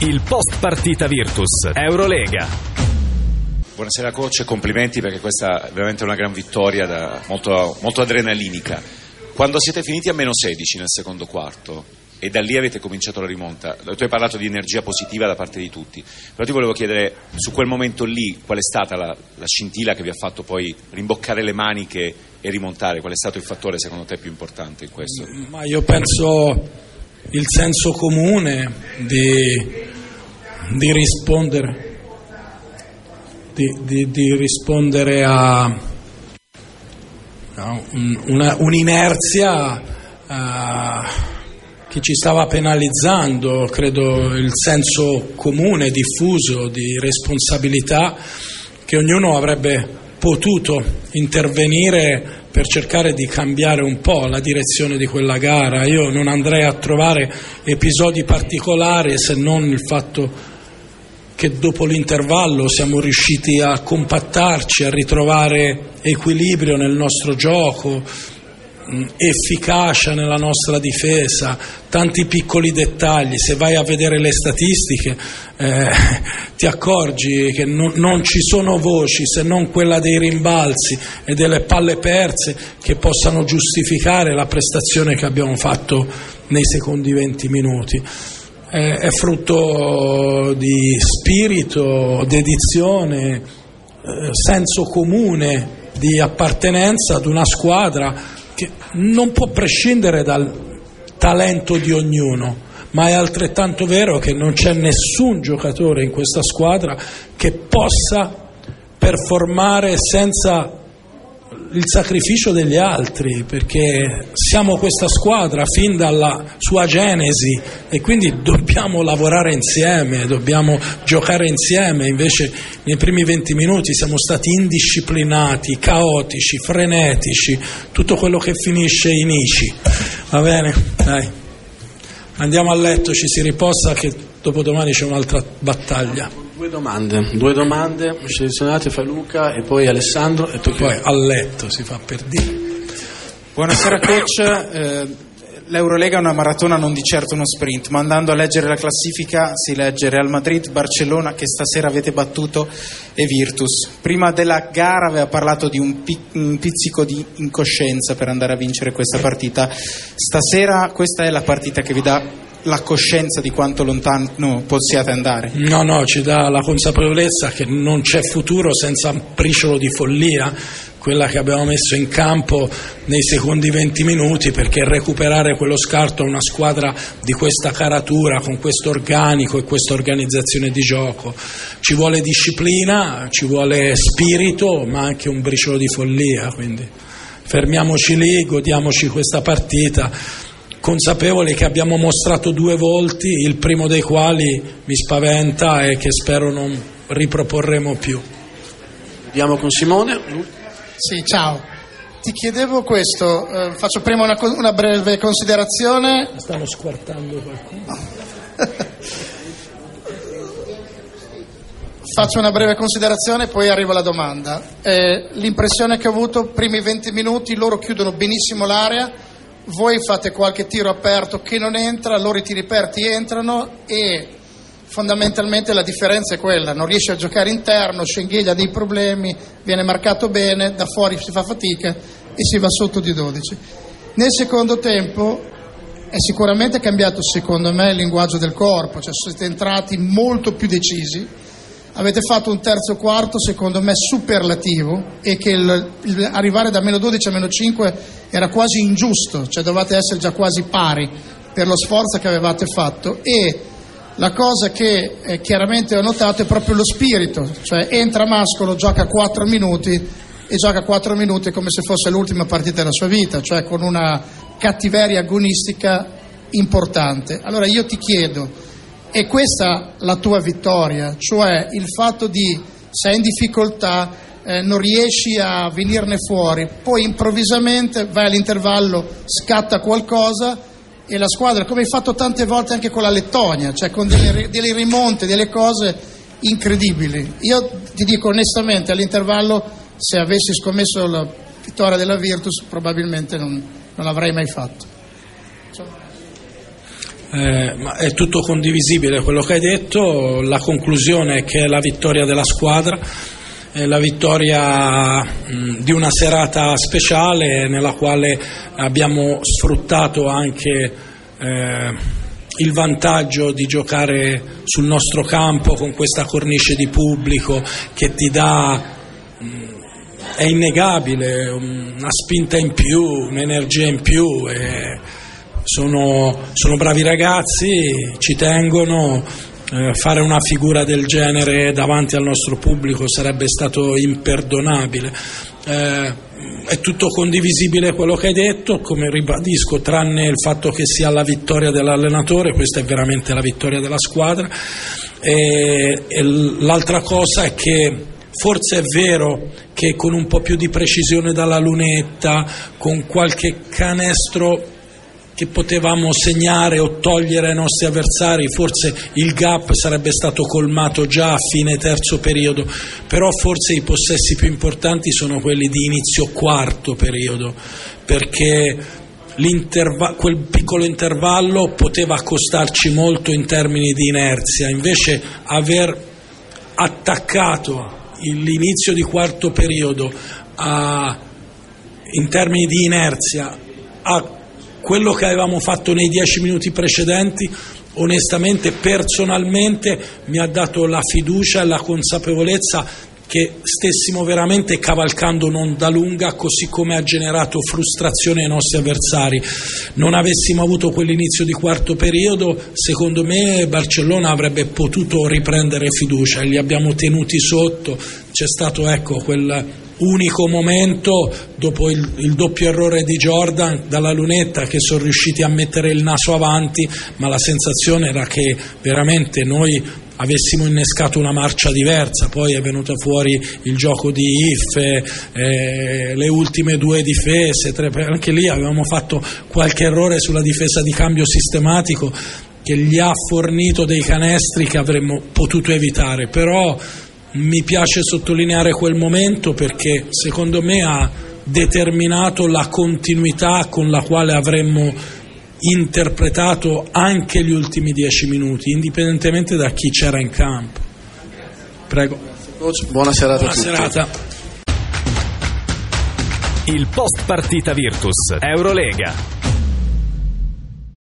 Il post partita Virtus, Eurolega. Buonasera coach, complimenti perché questa è veramente una gran vittoria, da, molto, molto adrenalinica. Quando siete finiti a meno 16 nel secondo quarto e da lì avete cominciato la rimonta, tu hai parlato di energia positiva da parte di tutti, però ti volevo chiedere su quel momento lì qual è stata la, la scintilla che vi ha fatto poi rimboccare le maniche e rimontare, qual è stato il fattore secondo te più importante in questo? Ma io penso il senso comune di, di rispondere di, di, di, rispondere a una, un'inerzia uh, che ci stava penalizzando, credo il senso comune, diffuso di responsabilità che ognuno avrebbe potuto intervenire per cercare di cambiare un po' la direzione di quella gara. Io non andrei a trovare episodi particolari se non il fatto che dopo l'intervallo siamo riusciti a compattarci, a ritrovare equilibrio nel nostro gioco, efficacia nella nostra difesa, tanti piccoli dettagli. Se vai a vedere le statistiche eh, ti accorgi che non, non, ci sono voci se non quella dei rimbalzi e delle palle perse che possano giustificare la prestazione che abbiamo fatto nei secondi 20 minuti è frutto di spirito, dedizione, eh, senso comune di appartenenza ad una squadra che non può prescindere dal talento di ognuno, ma è altrettanto vero che non c'è nessun giocatore in questa squadra che possa performare senza il sacrificio degli altri, perché siamo questa squadra fin dalla sua genesi e quindi dobbiamo lavorare insieme, dobbiamo giocare insieme, invece nei primi 20 minuti siamo stati indisciplinati, caotici, frenetici, tutto quello che finisce in ici. Va bene? Dai. Andiamo a letto, ci si riposa che dopodomani c'è un'altra battaglia. Due domande, due domande selezionate fra Luca e poi Alessandro e poi a letto si fa per dire. Buonasera coach, eh, l'Eurolega è una maratona non di certo uno sprint, ma andando a leggere la classifica si legge Real Madrid, Barcellona che stasera avete battuto e Virtus. Prima della gara aveva parlato di un, pic- un pizzico di incoscienza per andare a vincere questa partita. Stasera questa è la partita che vi dà la coscienza di quanto lontano possiate andare? No, no, ci dà la consapevolezza che non c'è futuro senza un briciolo di follia, quella che abbiamo messo in campo nei secondi 20 minuti, perché recuperare quello scarto a una squadra di questa caratura, con questo organico e questa organizzazione di gioco, ci vuole disciplina, ci vuole spirito, ma anche un briciolo di follia, quindi fermiamoci lì, godiamoci questa partita consapevoli che abbiamo mostrato due volti, il primo dei quali mi spaventa e che spero non riproporremo più. Andiamo con Simone. Sì, ciao. Ti chiedevo questo, eh, faccio prima una, una, breve considerazione. Stanno squartando qualcuno. Faccio una breve considerazione e poi arrivo alla domanda. Eh, l'impressione che ho avuto, primi 20 minuti, loro chiudono benissimo l'area, voi fate qualche tiro aperto che non entra, loro i tiri aperti entrano e fondamentalmente la differenza è quella, non riesce a giocare interno, Schengelia ha dei problemi, viene marcato bene, da fuori si fa fatica e si va sotto di 12. Nel secondo tempo è sicuramente cambiato secondo me il linguaggio del corpo, cioè siete entrati molto più decisi, avete fatto un terzo quarto secondo me superlativo e che il, il arrivare da meno 12 a meno 5 era quasi ingiusto, cioè dovevate essere già quasi pari per lo sforzo che avevate fatto e la cosa che eh, chiaramente ho notato è proprio lo spirito, cioè entra Mascolo, gioca 4 minuti e gioca 4 minuti come se fosse l'ultima partita della sua vita, cioè con una cattiveria agonistica importante. Allora io ti chiedo, è questa la tua vittoria? Cioè il fatto di sei in difficoltà, eh, non riesci a venirne fuori, poi improvvisamente vai all'intervallo, scatta qualcosa e la squadra, come hai fatto tante volte anche con la Lettonia, cioè con delle, delle rimonte, delle cose incredibili. Io ti dico onestamente, all'intervallo, se avessi scommesso la vittoria della Virtus, probabilmente non, non l'avrei mai fatto. Eh, ma è tutto condivisibile quello che hai detto, la conclusione è che è la vittoria della squadra, è la vittoria mh, di una serata speciale nella quale abbiamo sfruttato anche eh, il vantaggio di giocare sul nostro campo con questa cornice di pubblico che ti dà è innegabile, una spinta in più, un'energia in più. Sono, sono, bravi ragazzi, ci tengono. Eh, fare una figura del genere davanti al nostro pubblico sarebbe stato imperdonabile. Eh, è tutto condivisibile quello che hai detto, come ribadisco, tranne il fatto che sia la vittoria dell'allenatore, questa è veramente la vittoria della squadra. E, e l'altra cosa è che Forse è vero che con un po' più di precisione dalla lunetta, con qualche canestro che potevamo segnare o togliere ai nostri avversari, forse il gap sarebbe stato colmato già a fine terzo periodo, però forse i possessi più importanti sono quelli di inizio quarto periodo, perché quel piccolo intervallo poteva costarci molto in termini di inerzia, invece aver attaccato l'inizio di quarto periodo a, in termini di inerzia a quello che avevamo fatto nei dieci minuti precedenti, onestamente, personalmente mi ha dato la fiducia e la consapevolezza che stessimo veramente cavalcando un'onda lunga così come ha generato frustrazione ai nostri avversari. Non avessimo avuto quell'inizio di quarto periodo, secondo me Barcellona avrebbe potuto riprendere fiducia, li abbiamo tenuti sotto, c'è stato ecco quel unico momento dopo il, il, doppio errore di Jordan dalla lunetta che sono riusciti a mettere il naso avanti, ma la sensazione era che veramente noi avessimo innescato una marcia diversa, poi è venuto fuori il gioco di If, eh, le ultime due difese, tre, anche lì avevamo fatto qualche errore sulla difesa di cambio sistematico che gli ha fornito dei canestri che avremmo potuto evitare, però mi piace sottolineare quel momento perché secondo me ha determinato la continuità con la quale avremmo interpretato anche gli ultimi dieci minuti, indipendentemente da chi c'era in campo. Prego. Buona serata buona a tutti. Serata. Il post partita Virtus Eurolega.